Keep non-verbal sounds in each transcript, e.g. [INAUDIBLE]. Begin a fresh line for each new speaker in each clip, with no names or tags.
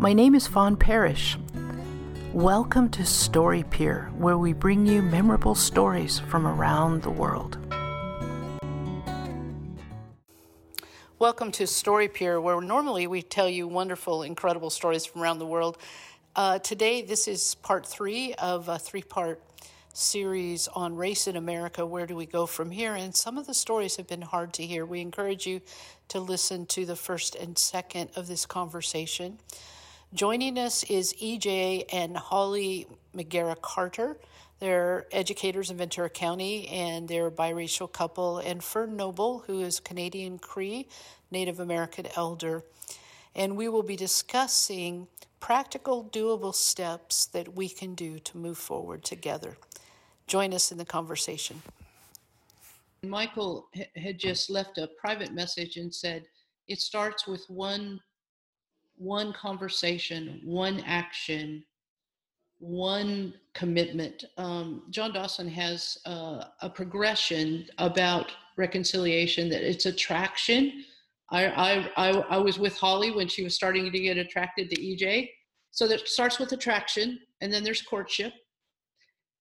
My name is Fawn Parrish. Welcome to Story Pier, where we bring you memorable stories from around the world. Welcome to Story Pier, where normally we tell you wonderful, incredible stories from around the world. Uh, today, this is part three of a three part series on race in America. Where do we go from here? And some of the stories have been hard to hear. We encourage you to listen to the first and second of this conversation. Joining us is EJ and Holly McGarrah Carter. They're educators in Ventura County and they're a biracial couple, and Fern Noble, who is Canadian Cree Native American elder. And we will be discussing practical, doable steps that we can do to move forward together. Join us in the conversation.
Michael had just left a private message and said it starts with one one conversation, one action, one commitment. Um, John Dawson has uh, a progression about reconciliation that it's attraction. I, I, I, I was with Holly when she was starting to get attracted to EJ. So that starts with attraction, and then there's courtship,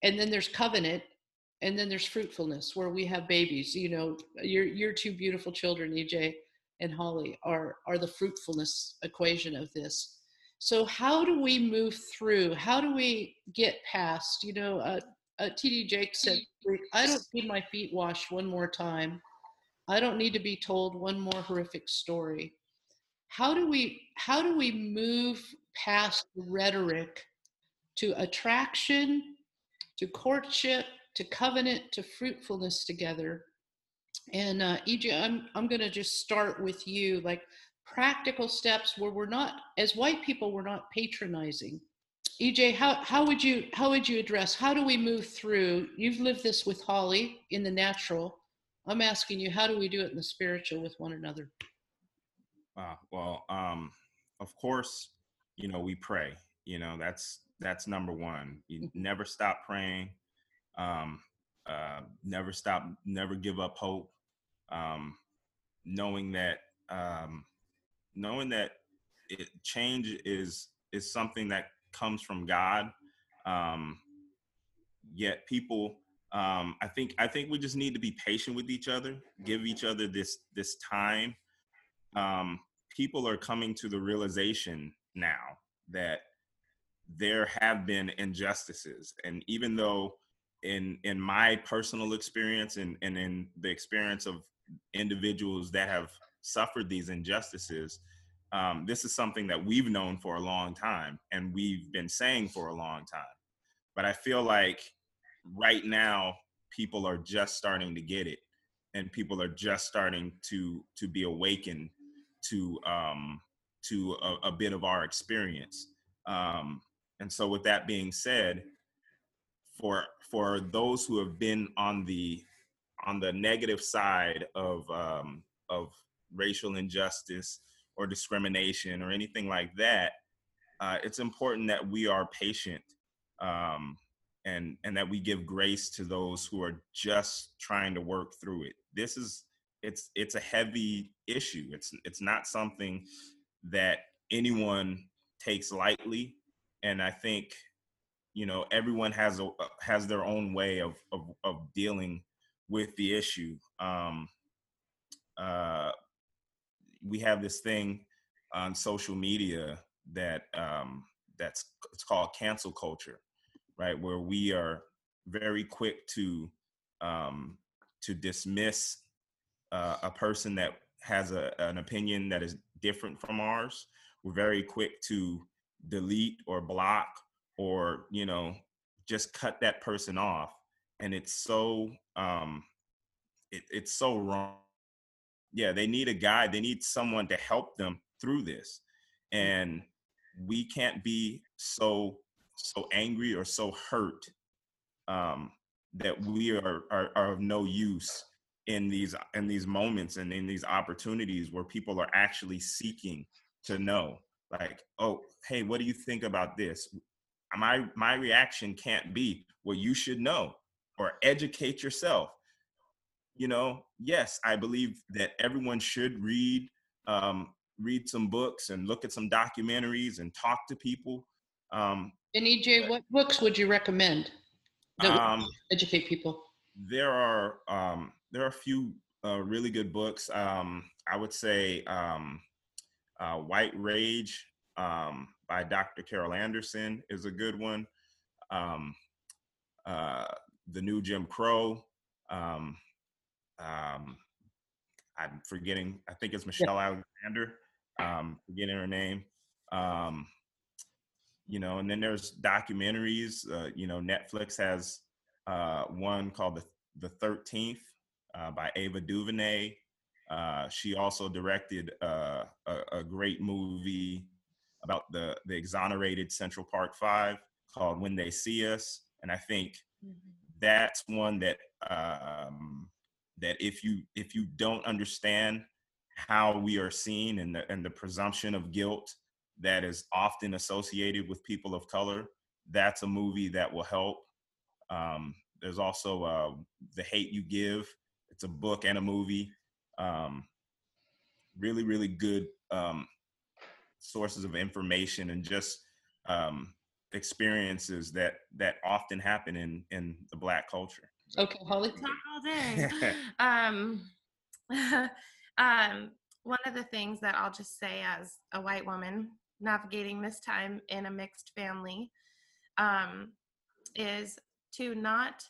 and then there's covenant, and then there's fruitfulness where we have babies. You know, you're, you're two beautiful children, EJ and Holly, are are the fruitfulness equation of this. So how do we move through? How do we get past? You know, uh, uh, T.D. Jakes said, "I don't need my feet washed one more time. I don't need to be told one more horrific story." How do we how do we move past rhetoric to attraction, to courtship, to covenant, to fruitfulness together? And uh, EJ, I'm I'm going to just start with you, like practical steps where we're not, as white people, we're not patronizing. EJ, how how would you how would you address? How do we move through? You've lived this with Holly in the natural. I'm asking you, how do we do it in the spiritual with one another?
Uh, well, um, of course, you know we pray. You know that's that's number one. You mm-hmm. never stop praying. Um, uh, never stop. Never give up hope um, knowing that um, knowing that it, change is is something that comes from God. Um, yet people, um, I think I think we just need to be patient with each other, give each other this this time. Um, people are coming to the realization now that there have been injustices, and even though in in my personal experience and, and in the experience of individuals that have suffered these injustices, um, this is something that we've known for a long time and we've been saying for a long time. But I feel like right now people are just starting to get it, and people are just starting to to be awakened to um, to a, a bit of our experience. Um, and so, with that being said, for for those who have been on the on the negative side of um, of racial injustice or discrimination or anything like that, uh, it's important that we are patient um, and and that we give grace to those who are just trying to work through it. This is it's it's a heavy issue. It's it's not something that anyone takes lightly, and I think you know everyone has a has their own way of of, of dealing with the issue. Um, uh, we have this thing on social media that um, that's it's called cancel culture, right? Where we are very quick to um, to dismiss uh, a person that has a, an opinion that is different from ours. We're very quick to delete or block or you know just cut that person off and it's so um it, it's so wrong. Yeah they need a guide they need someone to help them through this mm. and we can't be so so angry or so hurt um that we are, are are of no use in these in these moments and in these opportunities where people are actually seeking to know like oh hey what do you think about this? My my reaction can't be well you should know or educate yourself you know yes i believe that everyone should read um, read some books and look at some documentaries and talk to people. Um,
and EJ, what books would you recommend that um, educate people?
There are um, there are a few uh, really good books. Um, I would say um, uh, White Rage um, by Dr. Carol Anderson is a good one. Um, uh, the New Jim Crow. Um, um, I'm forgetting. I think it's Michelle yeah. Alexander. Um, forgetting her name. Um, you know, and then there's documentaries. Uh, you know, Netflix has uh, one called the the Thirteenth uh, by Ava DuVernay. Uh, she also directed uh, a, a, great movie about the the exonerated Central Park Five called When They See Us, and I think mm-hmm. That's one that um, that if you if you don't understand how we are seen and the and the presumption of guilt that is often associated with people of color, that's a movie that will help. Um, there's also uh, the hate you give. It's a book and a movie. Um, really, really good um, sources of information and just um, experiences that that often happen in in the black culture.
Okay, Holly.
Talk all day. [LAUGHS] [LAUGHS] um, [LAUGHS] um, one of the things that I'll just say as a white woman navigating this time in a mixed family um, is to not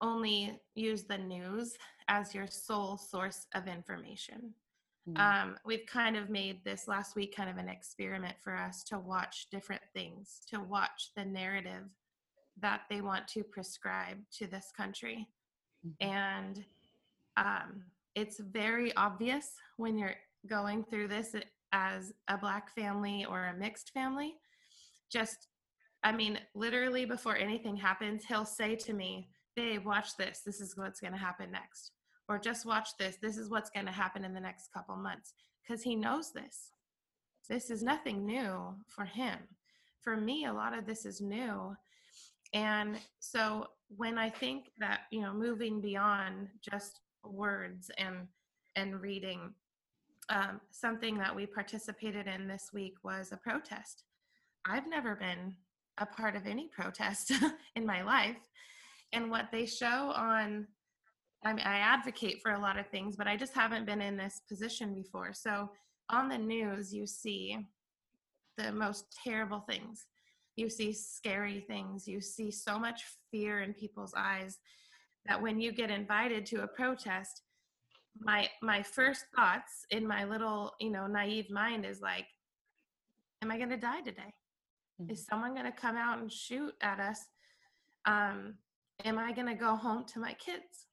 only use the news as your sole source of information. Mm-hmm. Um, we've kind of made this last week kind of an experiment for us to watch different things, to watch the narrative that they want to prescribe to this country. Mm-hmm. And um, it's very obvious when you're going through this as a black family or a mixed family. Just, I mean, literally before anything happens, he'll say to me, Babe, watch this. This is what's going to happen next. Or just watch this. This is what's going to happen in the next couple months. Because he knows this. This is nothing new for him. For me, a lot of this is new. And so when I think that, you know, moving beyond just words and and reading, um, something that we participated in this week was a protest. I've never been a part of any protest [LAUGHS] in my life. And what they show on, I, mean, I advocate for a lot of things, but I just haven't been in this position before. So on the news, you see the most terrible things. You see scary things. You see so much fear in people's eyes that when you get invited to a protest my my first thoughts in my little you know naive mind is like am i going to die today? Mm-hmm. is someone going to come out and shoot at us? Um am i going to go home to my kids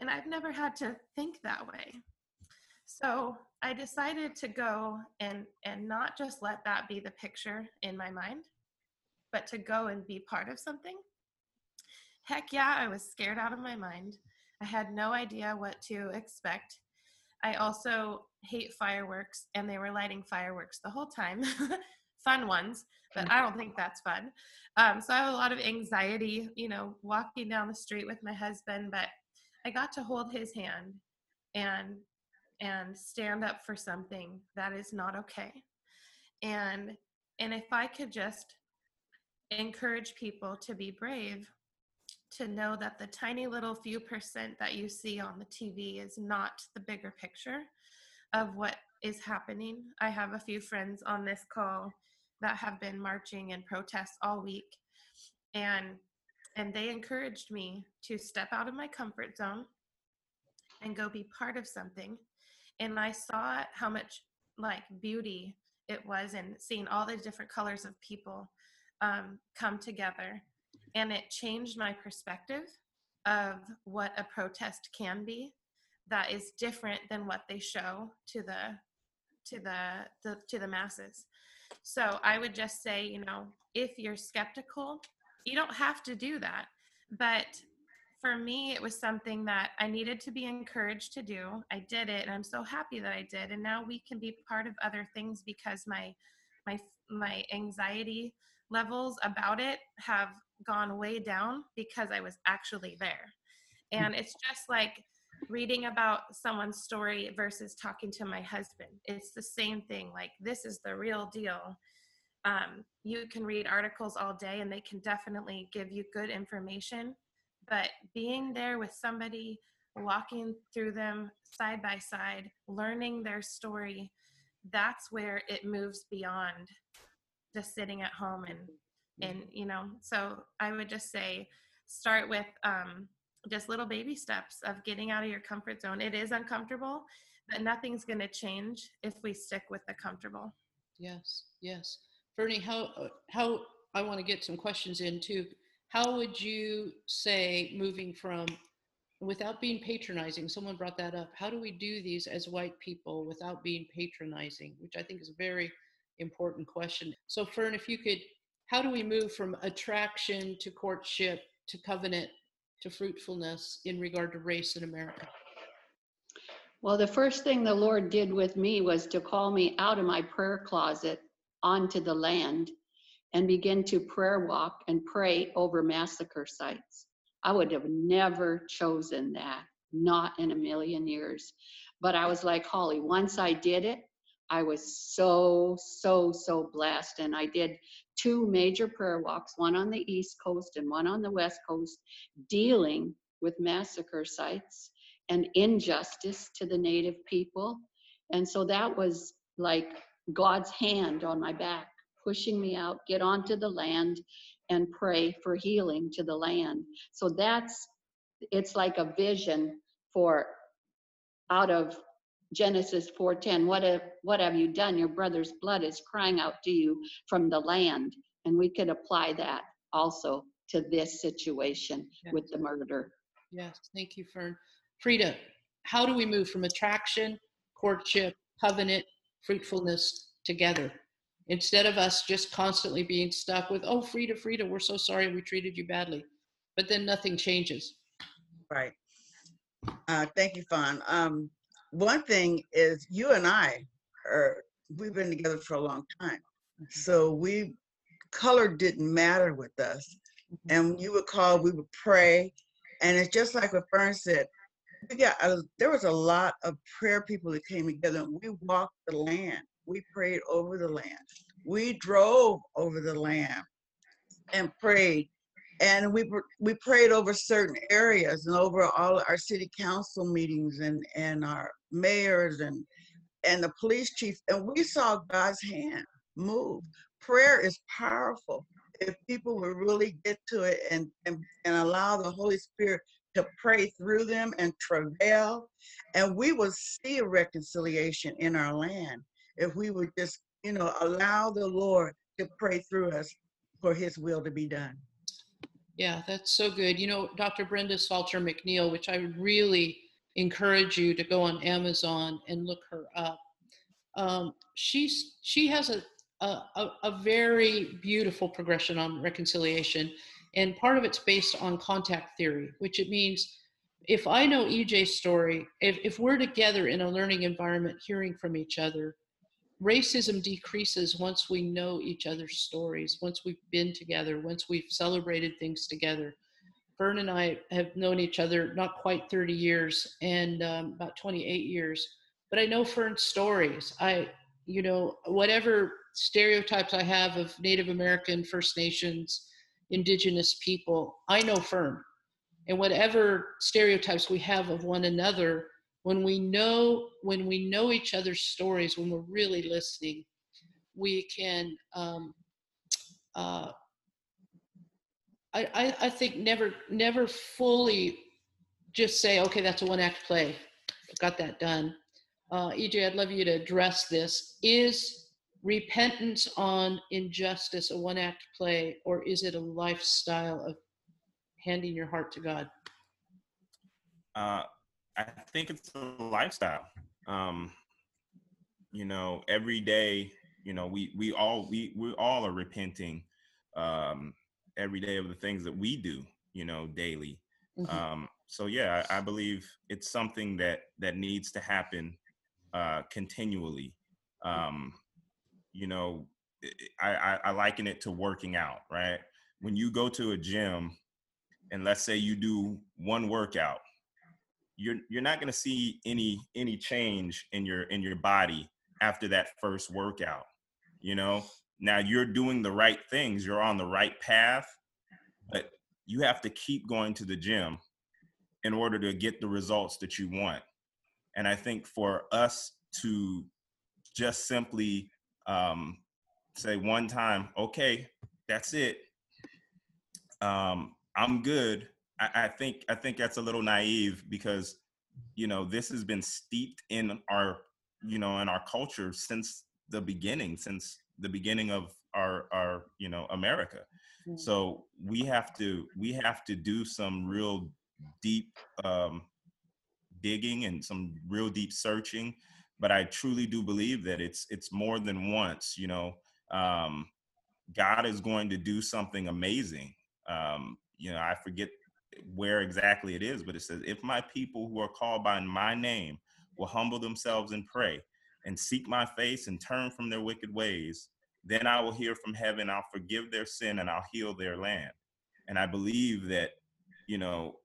and i've never had to think that way so i decided to go and and not just let that be the picture in my mind but to go and be part of something, heck yeah, I was scared out of my mind. I had no idea what to expect. I also hate fireworks, and they were lighting fireworks the whole time. [LAUGHS] fun ones, but I don't think that's fun. Um, so I have a lot of anxiety, you know, walking down the street with my husband, but I got to hold his hand and and stand up for something that is not okay. And and if I could just encourage people to be brave to know that the tiny little few percent that you see on the TV is not the bigger picture of what is happening. I have a few friends on this call that have been marching and protests all week and and they encouraged me to step out of my comfort zone and go be part of something. And I saw how much like beauty it was in seeing all the different colors of people um, come together. And it changed my perspective of what a protest can be that is different than what they show to the to the, the to the masses. So i would just say you know if you're skeptical you don't have to do that but for me it was something that i needed to be encouraged to do i did it and i'm so happy that i did and now we can be part of other things because my my my anxiety levels about it have gone way down because I was actually there. And it's just like reading about someone's story versus talking to my husband. It's the same thing. Like, this is the real deal. Um, you can read articles all day and they can definitely give you good information. But being there with somebody, walking through them side by side, learning their story, that's where it moves beyond just sitting at home and and you know so i would just say start with um, just little baby steps of getting out of your comfort zone. It is uncomfortable, but nothing's going to change if we stick with the comfortable.
Yes, yes. Bernie, how how I want to get some questions in too. How would you say moving from without being patronizing? Someone brought that up. How do we do these as white people without being patronizing? Which I think is a very important question. So, Fern, if you could, how do we move from attraction to courtship to covenant to fruitfulness in regard to race in America?
Well, the first thing the Lord did with me was to call me out of my prayer closet onto the land and begin to prayer walk and pray over massacre sites. I would have never chosen that, not in a million years. But I was like, Holly, once I did it, I was so, so, so blessed. And I did two major prayer walks, one on the East Coast and one on the West Coast, dealing with massacre sites and injustice to the Native people. And so that was like God's hand on my back, pushing me out, get onto the land and pray for healing to the land. So that's, it's like a vision for out of Genesis 4:10, what have, what have you done? Your brother's blood is crying out to you from the land. And we could apply that also to this situation yes. with the murder.
Yes, thank you, Fern. Frida, how do we move from attraction, courtship, covenant, fruitfulness together? Instead of us just constantly being stuck with, oh, Frida, Frida, we're so sorry we treated you badly. But then nothing changes.
Right. Uh, thank you, Fawn. Um, one thing is you and I are we've been together for a long time. So we color didn't matter with us. Mm-hmm. And you would call, we would pray. And it's just like what Fern said, got a, there was a lot of prayer people that came together we walked the land. We prayed over the land. We drove over the land and prayed and we we prayed over certain areas and over all our city council meetings and and our mayors and and the police chief and we saw god's hand move prayer is powerful if people would really get to it and and, and allow the holy spirit to pray through them and travail and we will see a reconciliation in our land if we would just you know allow the lord to pray through us for his will to be done
yeah, that's so good. You know, Dr. Brenda Salter McNeil, which I really encourage you to go on Amazon and look her up. Um, she's she has a, a a very beautiful progression on reconciliation, and part of it's based on contact theory, which it means if I know EJ's story, if, if we're together in a learning environment, hearing from each other, racism decreases once we know each other's stories, once we've been together, once we've celebrated things together. Fern and I have known each other not quite 30 years and um, about 28 years, but I know Fern's stories. I, you know, whatever stereotypes I have of Native American, First Nations, Indigenous people, I know Fern. And whatever stereotypes we have of one another, when we know when we know each other's stories when we're really listening we can um, uh, I, I think never never fully just say okay that's a one act play. Got that done. Uh, ej i'd love you to address this. Is repentance on injustice a one act play or is it a lifestyle of handing your heart to god
uh, I think it's a lifestyle. Um, you know, every day, you know, we we all we we all are repenting um, every day of the things that we do, you know, daily. Mm-hmm. Um, so yeah, I, I, believe it's something that that needs to happen uh, continually. Um, you know, I, I, I liken it to working out, right? When you go to a gym, and let's say you do one workout you're you're not going to see any any change in your in your body after that first workout you know now you're doing the right things you're on the right path but you have to keep going to the gym in order to get the results that you want and i think for us to just simply um, say one time okay that's it. Um, i'm good. I, I think I think that's a little naive because you know this has been steeped in our you know in our culture since the beginning since the beginning of our our you know america. Mm-hmm. so we have to we have to do some real deep um digging and some real deep searching but i truly do believe that it's it's more than once you know um god is going to do something amazing um you know i forget where exactly it is, but it says, If my people who are called by my name will humble themselves and pray and seek my face and turn from their wicked ways, then I will hear from heaven, I'll forgive their sin and I'll heal their land. And I believe that, you know,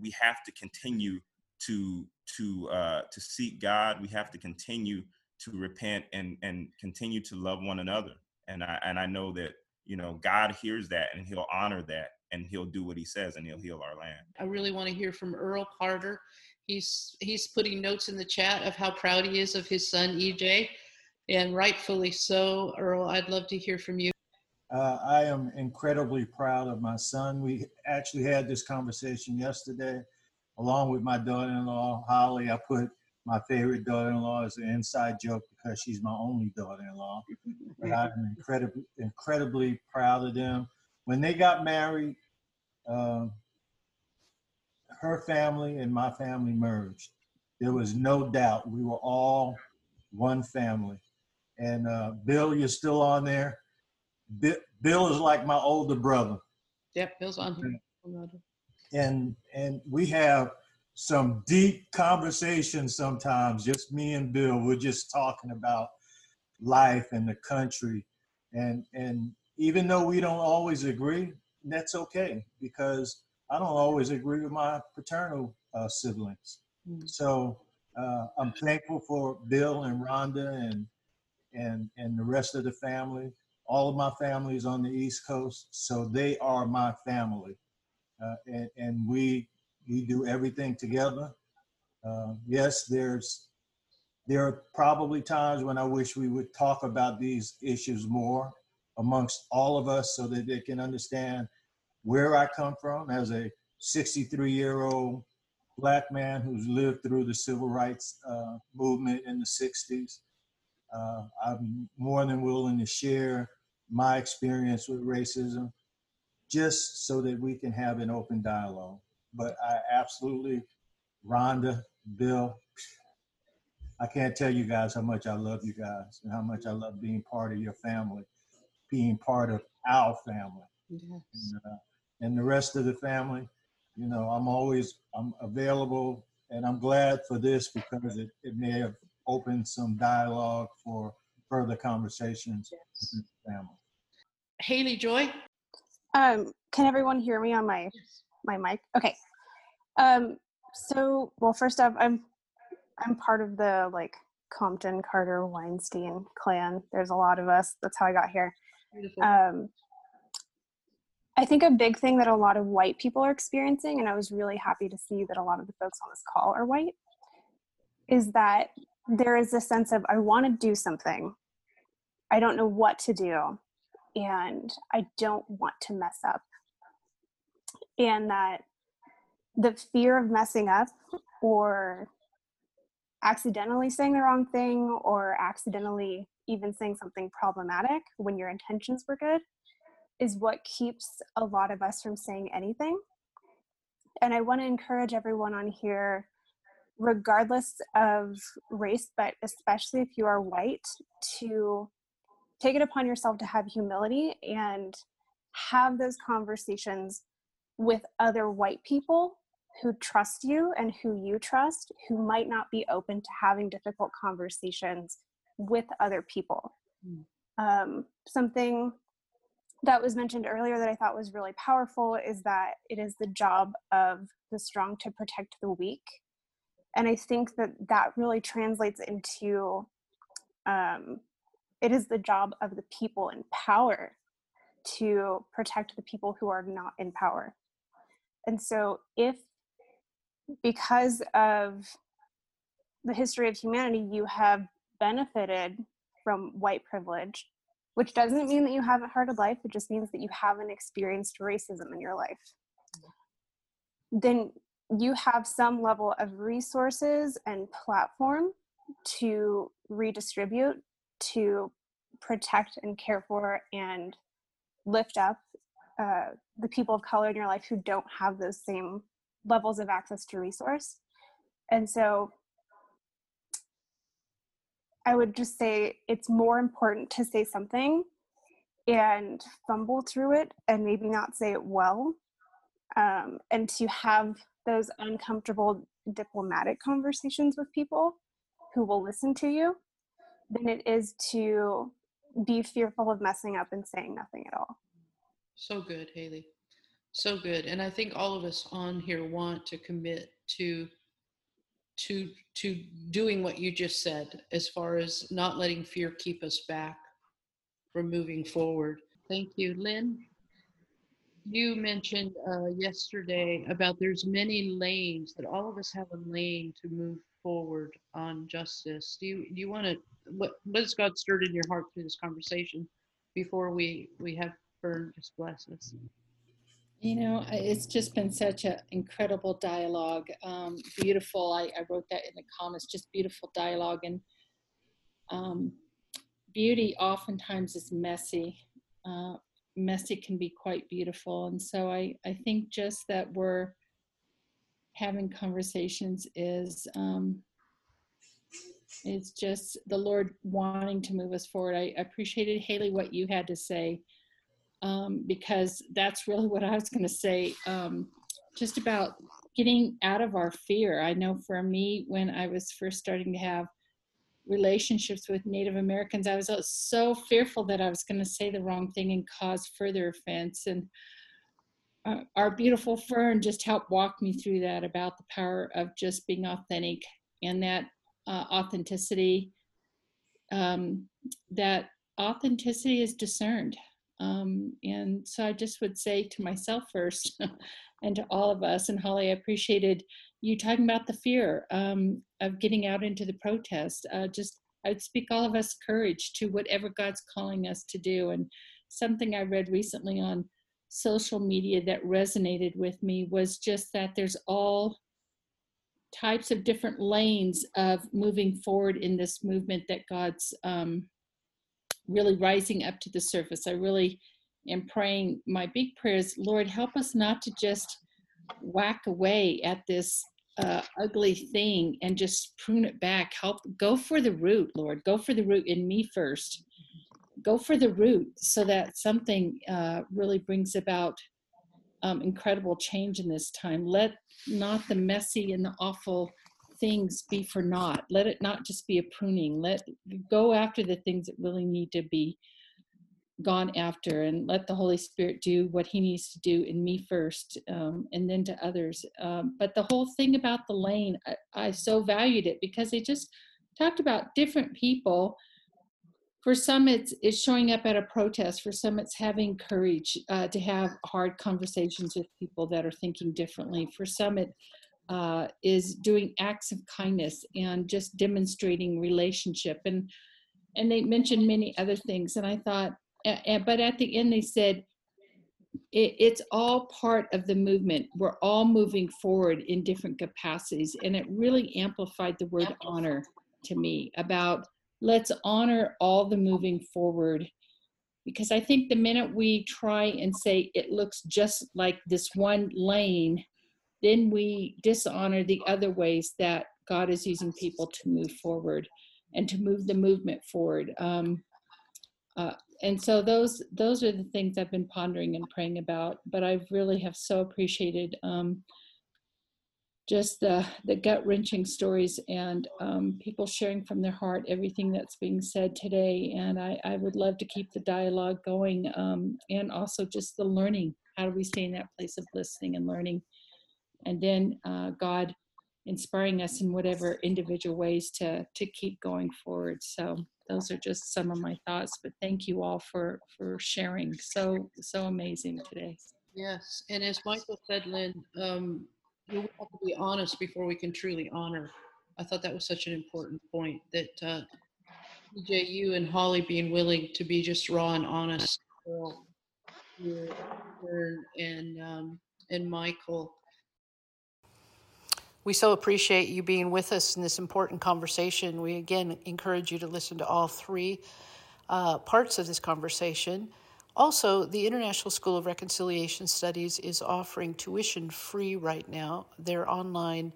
we have to continue to to uh, to seek God. We have to continue to repent and and continue to love one another. And I and I know that you know God hears that and He'll honor that and he'll do what he says and he'll heal our land.
I really want to hear from Earl Carter. He's he's putting notes in the chat of how proud he is of his son EJ, and rightfully so. Earl, I'd love to hear from you.
Uh, I am incredibly proud of my son. We actually had this conversation yesterday, along with my daughter-in-law Holly. I put my favorite daughter-in-law as an inside joke because she's my only daughter-in-law. But I'm incredibly incredibly proud of them when they got married, uh, her family and my family merged. There was no doubt we were all one family. And uh, Bill, you're still on there. Bill is like my older brother.
Yep, Bill's on here.
And and we have some deep conversations sometimes. Just me and Bill. We're just talking about life and the country, and and even though we don't always agree, that's okay because I don't always agree with my paternal uh, siblings. Mm-hmm. So uh, I'm thankful for Bill and Rhonda and and and the rest of the family. All of my family is on the East Coast, so they are my family, and, and we we do everything together. Uh, yes, there's there are probably times when I wish we would talk about these issues more amongst all of us so that they can understand where I come from as a 63 year old black man who's lived through the civil rights uh, movement in the 60s. Uh, I'm more than willing to share my experience with racism just so that we can have an open dialogue. But I absolutely, Rhonda, Bill, I can't tell you guys how much I love you guys and how much I love being part of your family being part of our family. Yes. And, uh, and the rest of the family, you know, I'm always I'm available, and I'm glad for this because it, it may have opened some dialogue for further conversations yes. with the family.
Haley Joy.
Um, can everyone hear me on my yes. my mic? Okay. Um, so well, first off, I'm I'm part of the like Compton Carter Weinstein clan. There's a lot of us. That's how I got here. Um, I think a big thing that a lot of white people are experiencing, and I was really happy to see that a lot of the folks on this call are white, is that there is a sense of I want to do something, I don't know what to do, and I don't want to mess up. And that the fear of messing up or accidentally saying the wrong thing or accidentally even saying something problematic when your intentions were good is what keeps a lot of us from saying anything. And I want to encourage everyone on here, regardless of race, but especially if you are white, to take it upon yourself to have humility and have those conversations with other white people who trust you and who you trust, who might not be open to having difficult conversations with other people. Mm. Um, something that was mentioned earlier that I thought was really powerful is that it is the job of the strong to protect the weak. and i think that that really translates into um, it is the job of the people in power to protect the people who are not in power. And so if because of the history of humanity you have benefited from white privilege which doesn't mean that you have a hard life it just means that you haven't experienced racism in your life. Then you have some level of resources and platform to redistribute to protect and care for and lift up uh, the people of color in your life who don't have those same levels of access to resource. And so i would just say it's more important to say something and fumble through it and maybe not say it well um, and to have those uncomfortable diplomatic conversations with people who will listen to you than it is to be fearful of messing up and saying nothing at all.
So good, Haley. So good. And I think all of us on here want to commit to to to doing what you just said as far as not letting fear keep us back from moving forward. Thank you, Lynn you mentioned uh, yesterday about there's many lanes that all of us have a lane to move forward on justice. Do you do you want to what what has God stirred in your heart through this conversation before we we have Fern just bless us?
You know, it's just been such an incredible dialogue. Um, beautiful. I, I wrote that in the comments. Just beautiful dialogue and um, beauty. Oftentimes is messy. Uh, messy can be quite beautiful. And so I, I think just that we're having conversations is um, is just the Lord wanting to move us forward. I appreciated Haley what you had to say um, because that's really what I was going to say. Um, just about getting out of our fear. I know for me, when I was first starting to have relationships with Native Americans, I was so fearful that I was going to say the wrong thing and cause further offense. And uh, our beautiful Fern just helped walk me through that about the power of just being authentic and that uh, authenticity. Um, that authenticity is discerned. Um, and so I just would say to myself first [LAUGHS] and to all of us, and Holly, I appreciated you talking about the fear um, of getting out into the protest. Uh, just, I'd speak all of us courage to whatever God's calling us to do. And something I read recently on social media that resonated with me was just that there's all types of different lanes of moving forward in this movement that God's um, really rising up to the surface. I really am praying. My big prayer is, Lord, help us not to just whack away at this uh, ugly thing and just prune it back. Help go for the root, Lord. Go for the root in me first. Go for the root so that something uh, really brings about um, incredible change in this time. Let not the messy and the awful things be for naught. Let it not just be a pruning. Let go after the things that really need to be gone after and let the Holy Spirit do what He needs to do in me first um, and then to others. Um, but the whole thing about the lane, I, I so valued it because they just talked about different people. For some, it's, it's showing up at a protest. For some, it's having courage uh, to have hard conversations with people that are thinking differently. For some, it uh, is doing acts of kindness and just demonstrating relationship. And and they mentioned many other things. And I thought, but at the end they said it, it's all part of the movement we're all moving forward in different capacities and it really amplified the word honor to me about let's honor all the moving forward because i think the minute we try and say it looks just like this one lane then we dishonor the other ways that god is using people to move forward and to move the movement forward um, uh, and so those those are the things I've been pondering and praying about. But I really have so appreciated um, just the the gut wrenching stories and um, people sharing from their heart everything that's being said today. And I, I would love to keep the dialogue going um, and also just the learning. How do we stay in that place of listening and learning? And then uh, God inspiring us in whatever individual ways to to keep going forward. So those are just some of my thoughts. But thank you all for for sharing. So so amazing today.
Yes, and as Michael said, Lynn, um, we have to be honest before we can truly honor. I thought that was such an important point that uh, EJ, you and Holly being willing to be just raw and honest, and um, and Michael.
We so appreciate you being with us in this important conversation. We again encourage you to listen to all three uh, parts of this conversation. Also, the International School of Reconciliation Studies is offering tuition free right now. Their online,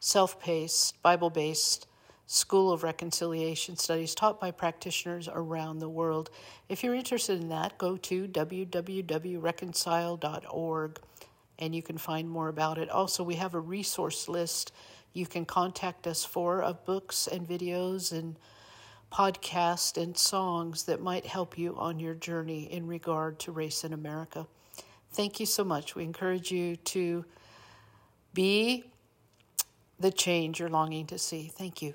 self paced, Bible based School of Reconciliation Studies taught by practitioners around the world. If you're interested in that, go to www.reconcile.org and you can find more about it. Also, we have a resource list you can contact us for of books and videos and podcasts and songs that might help you on your journey in regard to race in America. Thank you so much. We encourage you to be the change you're longing to see. Thank you.